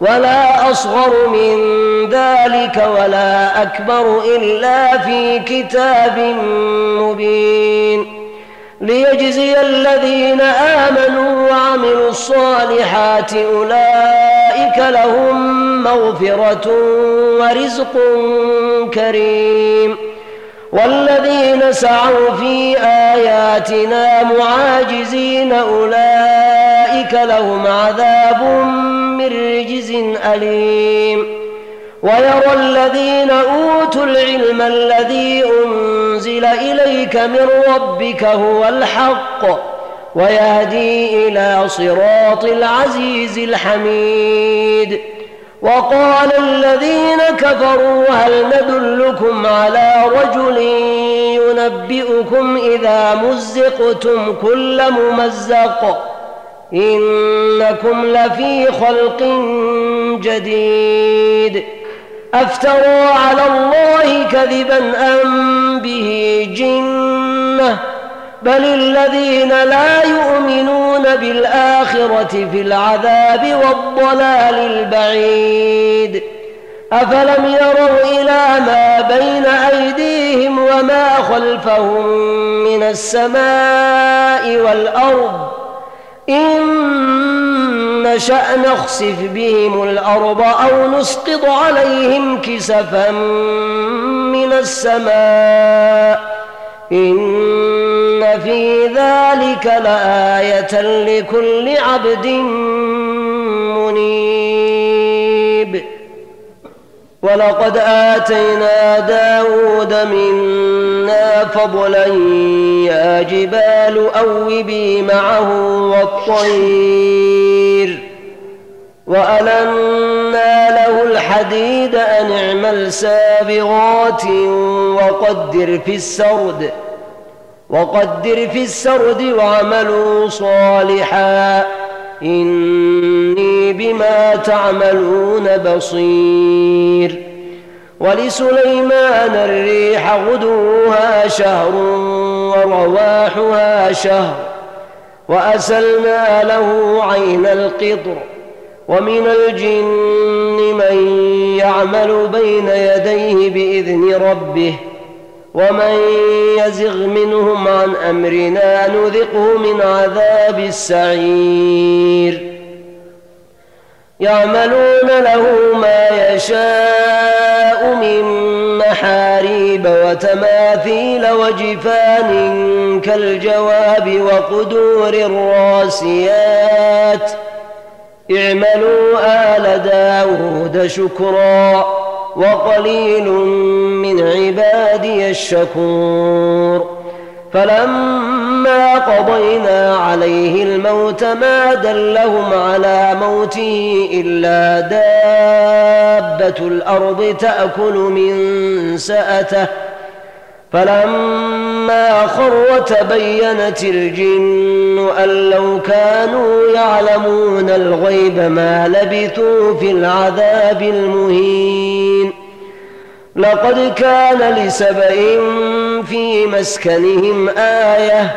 ولا أصغر من ذلك ولا أكبر إلا في كتاب مبين ليجزي الذين آمنوا وعملوا الصالحات أولئك لهم مغفرة ورزق كريم والذين سعوا في آياتنا معاجزين أولئك لهم عذاب من رجز أليم. ويرى الذين أوتوا العلم الذي أنزل إليك من ربك هو الحق ويهدي إلى صراط العزيز الحميد. وقال الذين كفروا هل ندلكم على رجل ينبئكم إذا مزقتم كل ممزق؟ إنكم لفي خلق جديد. افتروا على الله كذبا أم به جنة. بل الذين لا يؤمنون بالآخرة في العذاب والضلال البعيد. أفلم يروا إلى ما بين أيديهم وما خلفهم من السماء والأرض إن نشا نخسف بهم الأرض أو نسقط عليهم كسفا من السماء إن في ذلك لآية لكل عبد منيب ولقد آتينا داود منا فضلا يا جبال أوبي معه والطير وألنا له الحديد أن اعمل سابغات وقدر في السرد وقدر في السرد واعملوا صالحا إني بما تعملون بصير ولسليمان الريح غدوها شهر ورواحها شهر وأسلنا له عين القطر ومن الجن من يعمل بين يديه بإذن ربه ومن يزغ منهم عن أمرنا نذقه من عذاب السعير يعملون له ما يشاء من محاريب وتماثيل وجفان كالجواب وقدور الراسيات. اعملوا آل داود شكرا وقليل من عبادي الشكور. فلما قضينا عليه الموت ما دلهم على موته إلا دابة الأرض تأكل من سأته. فلما خر تبينت الجن أن لو كانوا يعلمون الغيب ما لبثوا في العذاب المهين. لقد كان لسبإ في مسكنهم آية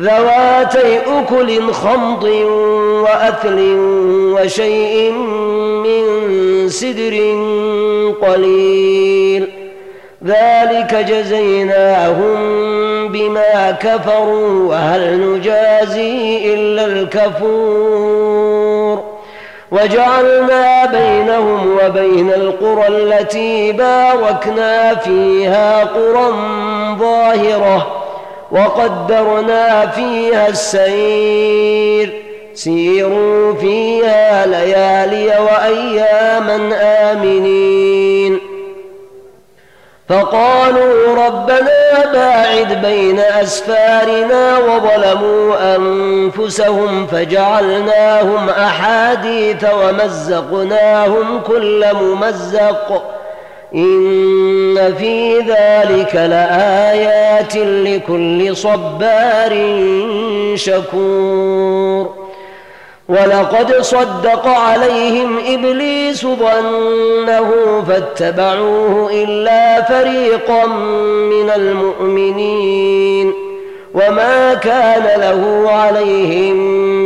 ذواتي أكل خمط وأثل وشيء من سدر قليل. ذلك جزيناهم بما كفروا وهل نجازي إلا الكفور. وجعلنا بينهم وبين القرى التي باركنا فيها قرى ظاهرة وقدرنا فيها السير. سيروا فيها ليالي وأياما آمنين. فقالوا ربنا باعد بين أسفارنا وظلموا أنفسهم فجعلناهم أحاديث ومزقناهم كل ممزق. إن في ذلك لآيات لكل صبار شكور. ولقد صدق عليهم إبليس ظنه فاتبعوه إلا فريقا من المؤمنين. وما كان له عليهم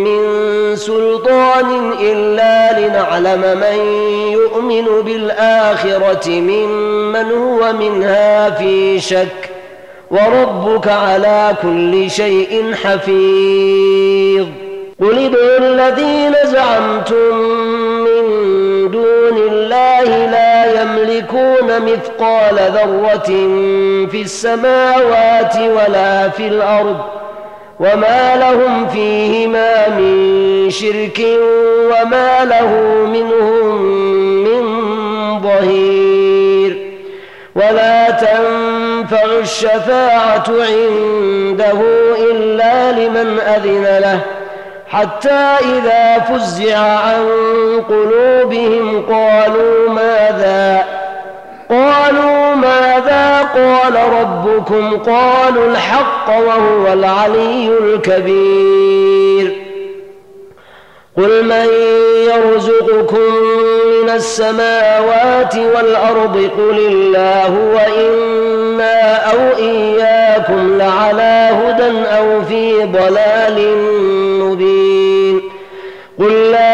من سلطان إلا لنعلم من يؤمن بالآخرة ممن هو منها في شك وربك على كل شيء حفيظ قل ادعوا الذين زعمتم من مثقال ذرة في السماوات ولا في الأرض وما لهم فيهما من شرك وما له منهم من ظهير ولا تنفع الشفاعة عنده إلا لمن أذن له حتى إذا فزع عن قلوبهم قالوا ماذا قال ربكم قالوا الحق وهو العلي الكبير. قل من يرزقكم من السماوات والأرض؟ قل الله وإنا أو إياكم لعلى هدى أو في ضلال مبين. قل لا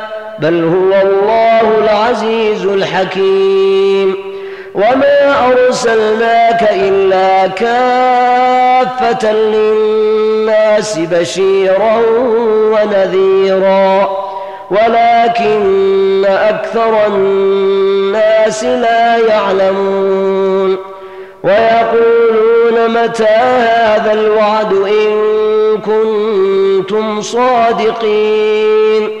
بل هو الله العزيز الحكيم. وما أرسلناك إلا كافة للناس بشيرا ونذيرا. ولكن أكثر الناس لا يعلمون. ويقولون متى هذا الوعد إن كنتم صادقين.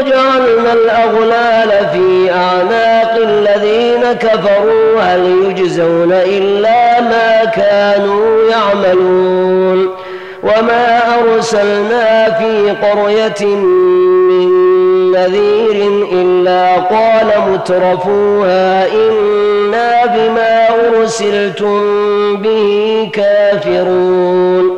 وجعلنا الأغلال في أعناق الذين كفروا. هل يجزون إلا ما كانوا يعملون؟ وما أرسلنا في قرية من نذير إلا قال مترفوها إنا بما أرسلتم به كافرون.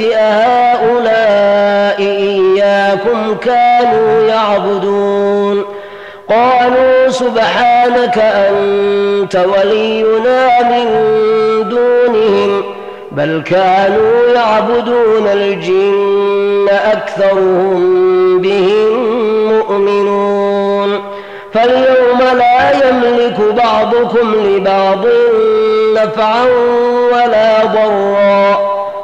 أهؤلاء إياكم كانوا يعبدون. قالوا سبحانك أنت ولينا من دونهم بل كانوا يعبدون الجن أكثرهم بهم مؤمنون. فاليوم لا يملك بعضكم لبعض نفعا ولا ضرا.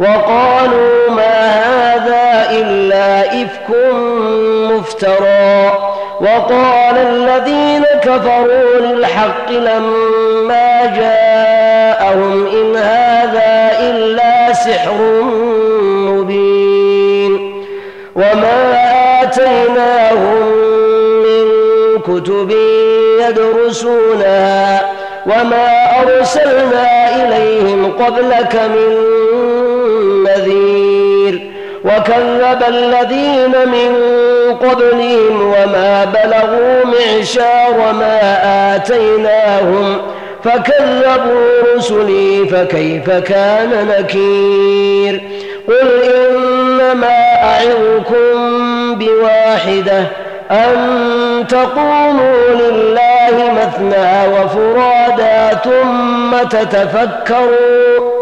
وقالوا ما هذا إلا إفك مفترى. وقال الذين كفروا للحق لما جاءهم إن هذا إلا سحر مبين. وما آتيناهم من كتب يدرسونها وما أرسلنا إليهم قبلك من وكذب الذين من قبلهم وما بلغوا معشار ما آتيناهم فكذبوا رسلي فكيف كان نكير قل إنما أعظكم بواحدة أن تقوموا لله مثنى وفرادا ثم تتفكروا